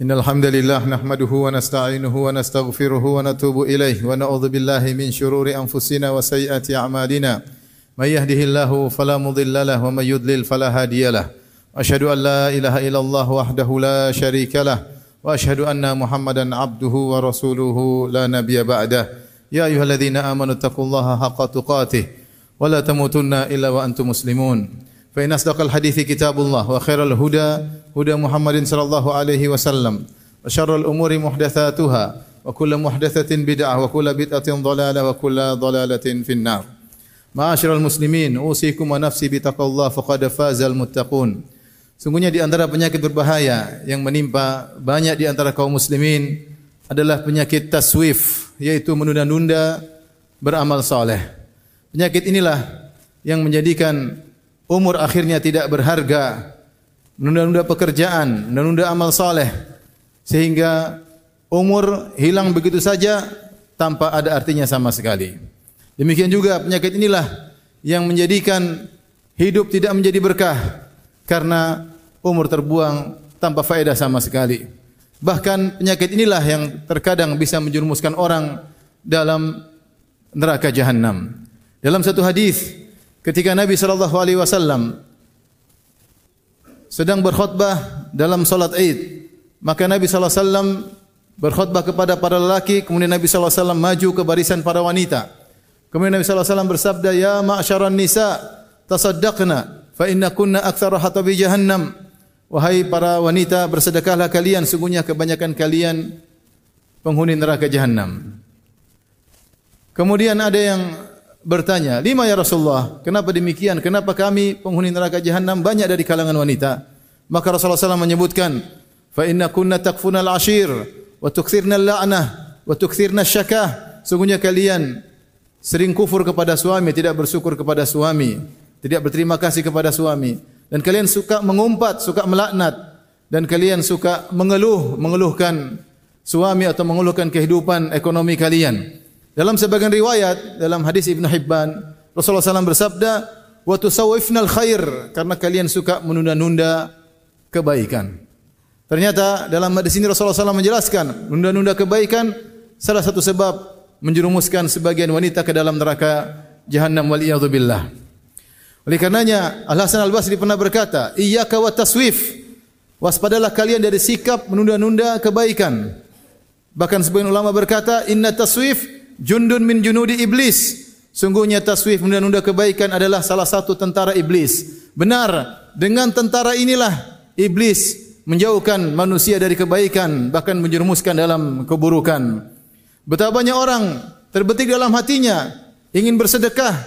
إن الحمد لله نحمده ونستعينه ونستغفره ونتوب إليه ونعوذ بالله من شرور أنفسنا وسيئات أعمالنا. من يهده الله فلا مضل له ومن يضلل فلا هادي له. أشهد أن لا إله إلا الله وحده لا شريك له. وأشهد أن محمدا عبده ورسوله لا نبي بعده. يا أيها الذين آمنوا اتقوا الله حق تقاته ولا تموتن إلا وأنتم مسلمون. Fa inna asdaqal hadithi kitabullah wa khairal huda huda Muhammadin sallallahu alaihi wasallam wa syarrul umuri muhdatsatuha wa kullu muhdatsatin bid'ah wa kullu bid'atin dhalalah wa kullu dhalalatin finnar. Ma'asyiral muslimin usikum wa nafsi bi taqwallah faqad fazal muttaqun. Sungguhnya di antara penyakit berbahaya yang menimpa banyak di antara kaum muslimin adalah penyakit taswif yaitu menunda-nunda beramal saleh. Penyakit inilah yang menjadikan umur akhirnya tidak berharga, menunda-nunda pekerjaan, menunda amal soleh, sehingga umur hilang begitu saja tanpa ada artinya sama sekali. Demikian juga penyakit inilah yang menjadikan hidup tidak menjadi berkah karena umur terbuang tanpa faedah sama sekali. Bahkan penyakit inilah yang terkadang bisa menjerumuskan orang dalam neraka jahanam. Dalam satu hadis ketika Nabi sallallahu alaihi wasallam sedang berkhutbah dalam salat Id, maka Nabi sallallahu alaihi wasallam berkhutbah kepada para lelaki, kemudian Nabi sallallahu alaihi wasallam maju ke barisan para wanita. Kemudian Nabi sallallahu alaihi wasallam bersabda, "Ya ma'syaran nisa, tasaddaqna fa inna kunna aktsara hatabi jahannam." Wahai para wanita, bersedekahlah kalian, sungguhnya kebanyakan kalian penghuni neraka jahanam. Kemudian ada yang bertanya, "Lima ya Rasulullah, kenapa demikian? Kenapa kami penghuni neraka jahanam banyak dari kalangan wanita?" Maka Rasulullah SAW menyebutkan, "Fa inna kunna takfuna al-ashir wa tukthirna al-la'nah wa tukthirna syakah." Sungguhnya kalian sering kufur kepada suami, tidak bersyukur kepada suami, tidak berterima kasih kepada suami dan kalian suka mengumpat, suka melaknat dan kalian suka mengeluh, mengeluhkan suami atau mengeluhkan kehidupan ekonomi kalian. Dalam sebagian riwayat dalam hadis Ibn Hibban, Rasulullah SAW bersabda, "Wa tusawwifnal khair" karena kalian suka menunda-nunda kebaikan. Ternyata dalam hadis ini Rasulullah SAW menjelaskan, menunda-nunda kebaikan salah satu sebab menjerumuskan sebagian wanita ke dalam neraka jahannam wal billah. Oleh karenanya Al Hasan Al Basri pernah berkata, "Iyyaka wa taswif." Waspadalah kalian dari sikap menunda-nunda kebaikan. Bahkan sebagian ulama berkata, "Inna taswif jundun min junudi iblis." Sungguhnya taswif menunda-nunda kebaikan adalah salah satu tentara iblis. Benar, dengan tentara inilah iblis menjauhkan manusia dari kebaikan, bahkan menjerumuskan dalam keburukan. Betapa banyak orang terbetik dalam hatinya ingin bersedekah,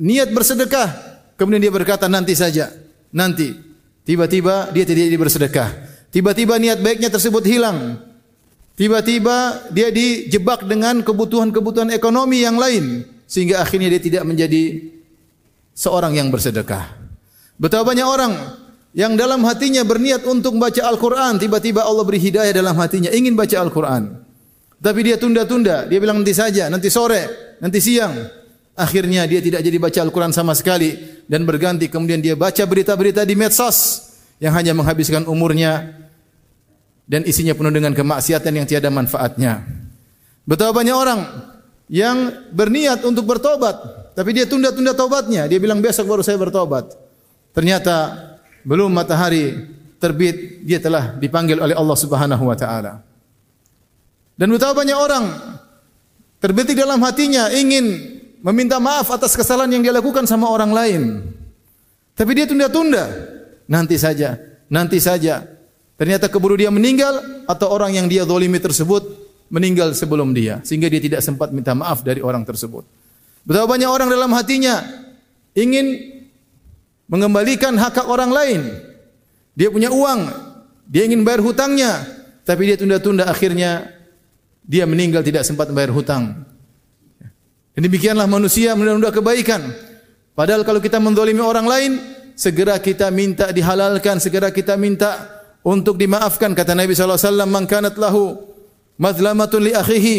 niat bersedekah, Kemudian dia berkata nanti saja, nanti. Tiba-tiba dia tidak bersedekah. Tiba-tiba niat baiknya tersebut hilang. Tiba-tiba dia dijebak dengan kebutuhan-kebutuhan ekonomi yang lain sehingga akhirnya dia tidak menjadi seorang yang bersedekah. Betapa banyak orang yang dalam hatinya berniat untuk membaca Al-Quran, tiba-tiba Allah beri hidayah dalam hatinya, ingin baca Al-Quran. Tapi dia tunda-tunda, dia bilang nanti saja, nanti sore, nanti siang. Akhirnya dia tidak jadi baca Al-Quran sama sekali dan berganti kemudian dia baca berita-berita di medsos yang hanya menghabiskan umurnya dan isinya penuh dengan kemaksiatan yang tiada manfaatnya. Betapa banyak orang yang berniat untuk bertobat tapi dia tunda-tunda tobatnya. Dia bilang besok baru saya bertobat. Ternyata belum matahari terbit dia telah dipanggil oleh Allah Subhanahu wa taala. Dan betapa banyak orang terbetik dalam hatinya ingin meminta maaf atas kesalahan yang dia lakukan sama orang lain. Tapi dia tunda-tunda. Nanti saja, nanti saja. Ternyata keburu dia meninggal atau orang yang dia zalimi tersebut meninggal sebelum dia sehingga dia tidak sempat minta maaf dari orang tersebut. Betapa banyak orang dalam hatinya ingin mengembalikan hak hak orang lain. Dia punya uang, dia ingin bayar hutangnya, tapi dia tunda-tunda akhirnya dia meninggal tidak sempat membayar hutang. Dan demikianlah manusia menunda-nunda kebaikan. Padahal kalau kita mendolimi orang lain, segera kita minta dihalalkan, segera kita minta untuk dimaafkan. Kata Nabi SAW, Man kanat lahu mazlamatun li akhihi,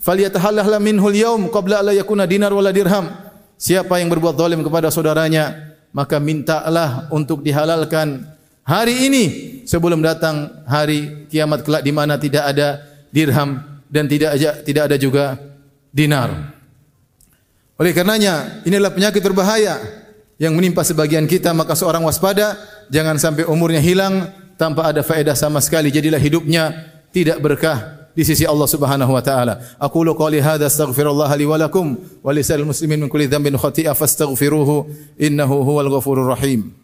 falyatahallah minhul yaum qabla ala yakuna dinar wala dirham. Siapa yang berbuat zalim kepada saudaranya, maka mintalah untuk dihalalkan Hari ini sebelum datang hari kiamat kelak di mana tidak ada dirham dan tidak ada, tidak ada juga dinar. Oleh karenanya, inilah penyakit berbahaya yang menimpa sebagian kita maka seorang waspada jangan sampai umurnya hilang tanpa ada faedah sama sekali jadilah hidupnya tidak berkah di sisi Allah Subhanahu wa taala. Aku lu qali hadza astaghfirullah li wa lakum wa lisal muslimin min kulli dhanbin khati'a fastaghfiruhu innahu huwal ghafurur rahim.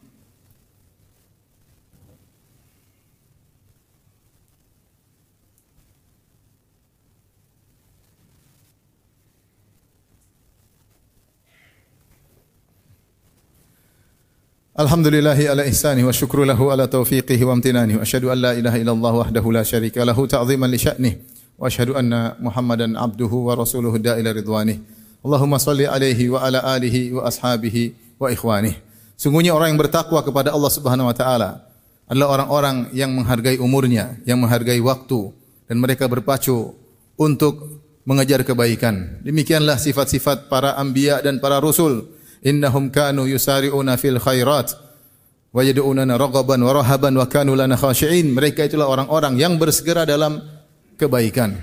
Alhamdulillahi ala ihsani wa syukru lahu ala taufiqihi wa amtinani wa ashadu an la ilaha illallah wahdahu la syarika lahu ta'ziman li sya'nih wa ashadu anna muhammadan abduhu wa rasuluhu da'ila ridwanih Allahumma salli alaihi wa ala alihi wa ashabihi wa ikhwanih Sungguhnya orang yang bertakwa kepada Allah subhanahu wa ta'ala adalah orang-orang yang menghargai umurnya, yang menghargai waktu dan mereka berpacu untuk mengejar kebaikan. Demikianlah sifat-sifat para anbiya dan para rasul innahum kanu yusari'una fil khairat wa yad'unana raghaban wa rahaban wa kanu lana khashi'in. Mereka itulah orang-orang yang bersegera dalam kebaikan.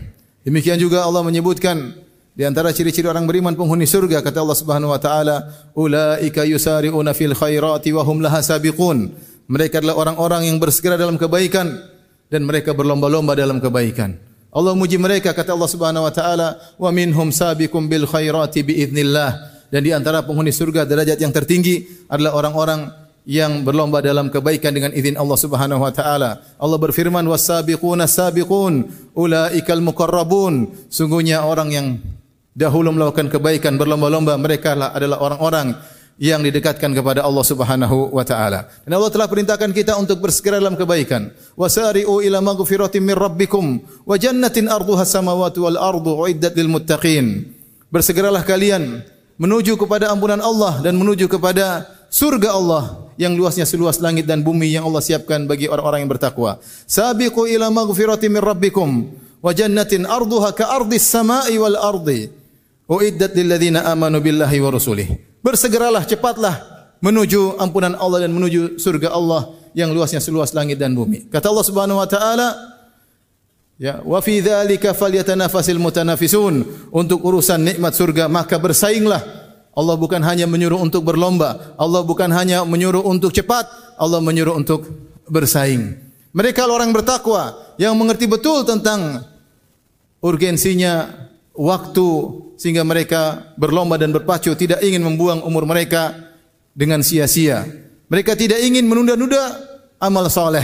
Demikian juga Allah menyebutkan di antara ciri-ciri orang beriman penghuni surga kata Allah Subhanahu wa taala ulaika yusari'una fil khairati wa hum laha sabiqun. Mereka adalah orang-orang yang bersegera dalam kebaikan dan mereka berlomba-lomba dalam kebaikan. Allah muji mereka kata Allah Subhanahu wa taala wa minhum sabiqum bil khairati bi idznillah dan di antara penghuni surga derajat yang tertinggi adalah orang-orang yang berlomba dalam kebaikan dengan izin Allah Subhanahu wa taala. Allah berfirman was-sabiquna sabiqun ulaikal muqarrabun. Sungguhnya orang yang dahulu melakukan kebaikan berlomba-lomba mereka adalah orang-orang yang didekatkan kepada Allah Subhanahu wa taala. Dan Allah telah perintahkan kita untuk bersegera dalam kebaikan. Wasari'u ila maghfiratin min rabbikum wa jannatin arduha samawati wal ardu uiddat lil muttaqin. Bersegeralah kalian menuju kepada ampunan Allah dan menuju kepada surga Allah yang luasnya seluas langit dan bumi yang Allah siapkan bagi orang-orang yang bertakwa. Sabiqu ila maghfirati min rabbikum wa jannatin arduha ka ardis samai wal ardi. Uiddat lil ladzina amanu billahi wa rasulih. Bersegeralah cepatlah menuju ampunan Allah dan menuju surga Allah yang luasnya seluas langit dan bumi. Kata Allah Subhanahu wa taala, Ya, wa fi dzalika falyatanafasil mutanafisun. Untuk urusan nikmat surga maka bersainglah. Allah bukan hanya menyuruh untuk berlomba, Allah bukan hanya menyuruh untuk cepat, Allah menyuruh untuk bersaing. Mereka orang bertakwa yang mengerti betul tentang urgensinya waktu sehingga mereka berlomba dan berpacu tidak ingin membuang umur mereka dengan sia-sia. Mereka tidak ingin menunda-nunda amal saleh.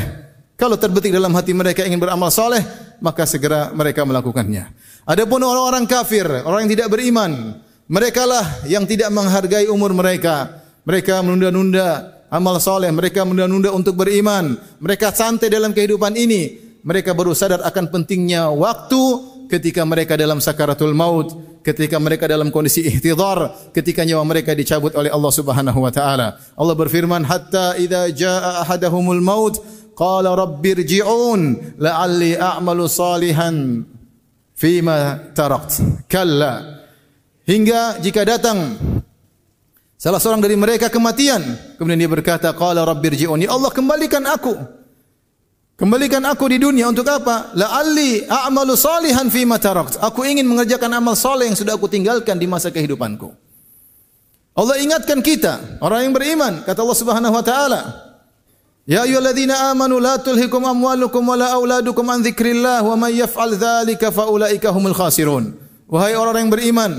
Kalau terbetik dalam hati mereka ingin beramal saleh, maka segera mereka melakukannya. Adapun orang-orang kafir, orang yang tidak beriman, mereka lah yang tidak menghargai umur mereka. Mereka menunda-nunda amal soleh, mereka menunda-nunda untuk beriman. Mereka santai dalam kehidupan ini. Mereka baru sadar akan pentingnya waktu ketika mereka dalam sakaratul maut, ketika mereka dalam kondisi ihtidhar, ketika nyawa mereka dicabut oleh Allah Subhanahu wa taala. Allah berfirman, "Hatta idza jaa ahadahumul maut" qala rabbirji'un la'alli a'malu salihan fima tarakt. Kalla. Hingga jika datang salah seorang dari mereka kematian kemudian dia berkata qala rabbirji'un ya Allah kembalikan aku. Kembalikan aku di dunia untuk apa? La'alli a'malu salihan fima tarakt. Aku ingin mengerjakan amal saleh yang sudah aku tinggalkan di masa kehidupanku. Allah ingatkan kita orang yang beriman kata Allah Subhanahu wa taala Ya ayyuhalladzina amanu la tulhikum amwalukum wala auladukum an dzikrillah wa may yaf'al dzalika fa ulaika humul khasirun. Wahai orang yang beriman,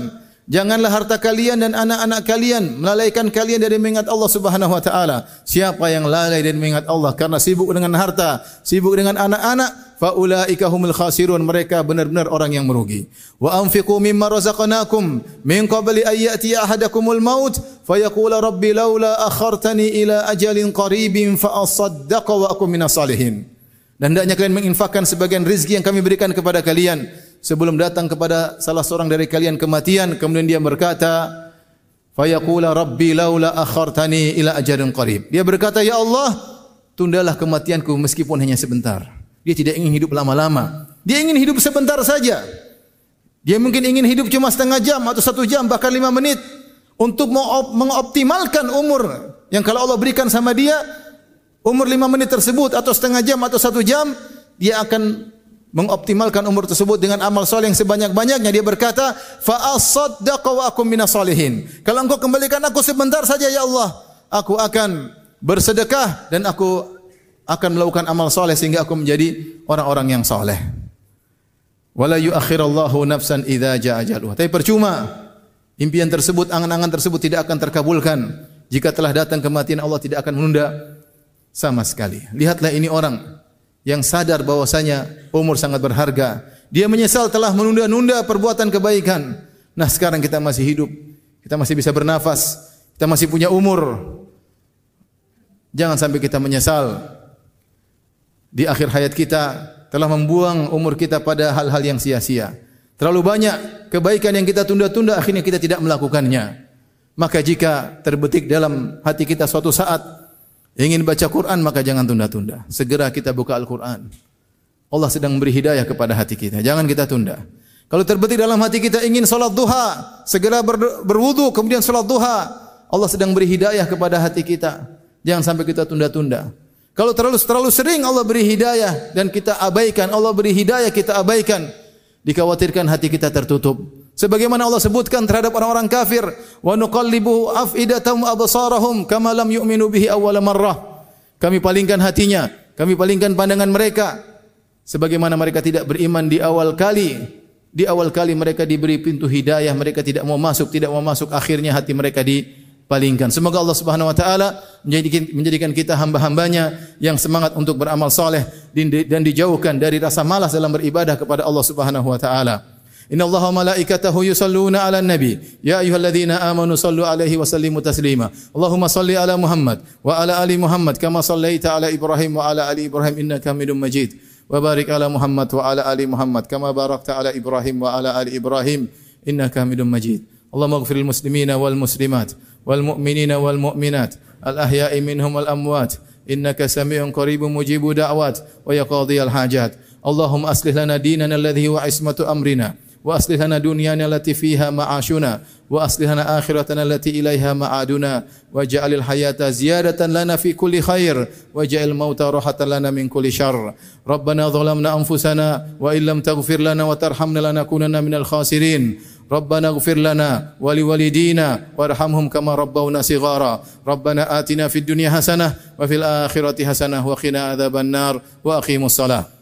janganlah harta kalian dan anak-anak kalian melalaikan kalian dari mengingat Allah Subhanahu wa taala. Siapa yang lalai dan mengingat Allah karena sibuk dengan harta, sibuk dengan anak-anak, faulaika humul khasirun. Mereka benar-benar orang yang merugi. Wa anfiqu mimma razaqnakum min qabli ay yati ahadakumul maut. Fayaqula rabbi laula akhartani ila ajalin qaribin fa asaddaqa wa akum minas salihin. Dan hendaknya kalian menginfakkan sebagian rezeki yang kami berikan kepada kalian sebelum datang kepada salah seorang dari kalian kematian kemudian dia berkata fayaqula rabbi laula akhartani ila ajalin qarib dia berkata ya Allah tundalah kematianku meskipun hanya sebentar dia tidak ingin hidup lama-lama. Dia ingin hidup sebentar saja. Dia mungkin ingin hidup cuma setengah jam atau satu jam bahkan lima menit untuk mengoptimalkan umur yang kalau Allah berikan sama dia umur lima menit tersebut atau setengah jam atau satu jam, dia akan mengoptimalkan umur tersebut dengan amal soleh yang sebanyak-banyaknya. Dia berkata, wa akum minas solihin. Kalau engkau kembalikan aku sebentar saja ya Allah, aku akan bersedekah dan aku akan melakukan amal soleh sehingga aku menjadi orang-orang yang soleh. Wala yuakhirallahu nafsan idza jaa ajaluha. Tapi percuma impian tersebut, angan-angan tersebut tidak akan terkabulkan jika telah datang kematian Allah tidak akan menunda sama sekali. Lihatlah ini orang yang sadar bahwasanya umur sangat berharga. Dia menyesal telah menunda-nunda perbuatan kebaikan. Nah, sekarang kita masih hidup. Kita masih bisa bernafas. Kita masih punya umur. Jangan sampai kita menyesal di akhir hayat kita telah membuang umur kita pada hal-hal yang sia-sia. Terlalu banyak kebaikan yang kita tunda-tunda akhirnya kita tidak melakukannya. Maka jika terbetik dalam hati kita suatu saat ingin baca Quran maka jangan tunda-tunda. Segera kita buka Al-Quran. Allah sedang beri hidayah kepada hati kita. Jangan kita tunda. Kalau terbetik dalam hati kita ingin salat duha, segera ber, berwudu kemudian salat duha. Allah sedang beri hidayah kepada hati kita. Jangan sampai kita tunda-tunda. Kalau terlalu terlalu sering Allah beri hidayah dan kita abaikan, Allah beri hidayah kita abaikan, dikhawatirkan hati kita tertutup. Sebagaimana Allah sebutkan terhadap orang-orang kafir, wa nuqallibu afidatum absarahum kama lam yu'minu bihi awwal marrah. Kami palingkan hatinya, kami palingkan pandangan mereka sebagaimana mereka tidak beriman di awal kali. Di awal kali mereka diberi pintu hidayah, mereka tidak mau masuk, tidak mau masuk, akhirnya hati mereka di palingkan. Semoga Allah Subhanahu wa taala menjadikan menjadikan kita hamba-hambanya yang semangat untuk beramal saleh dan dijauhkan dari rasa malas dalam beribadah kepada Allah Subhanahu wa taala. إن الله وملائكته يصلون على النبي. يا أيها الذين آمنوا صلوا عليه وسلموا تسليما. اللهم صل على محمد وعلى آل محمد كما صليت على إبراهيم وعلى آل إبراهيم إنك حميد مجيد. وبارك على محمد وعلى آل محمد كما باركت على إبراهيم وعلى آل إبراهيم إنك حميد مجيد. اللهم اغفر المسلمين والمسلمات والمؤمنين والمؤمنات الأحياء منهم والأموات. إنك سميع قريب مجيب دعوات ويقاضي الحاجات. اللهم أصلح لنا ديننا الذي هو عصمة أمرنا. وأصلح لنا دنيانا التي فيها معاشنا وأصلح لنا آخرتنا التي إليها معادنا. واجعل الحياة زيادة لنا في كل خير واجعل الموت راحة لنا من كل شر. ربنا ظلمنا أنفسنا وإن لم تغفر لنا وترحمنا لنكونن من الخاسرين. ربنا اغفر لنا ولوالدينا وارحمهم كما ربونا صغارا. ربنا آتنا في الدنيا حسنة وفي الآخرة حسنة وقنا عذاب النار. وأقيموا الصلاة.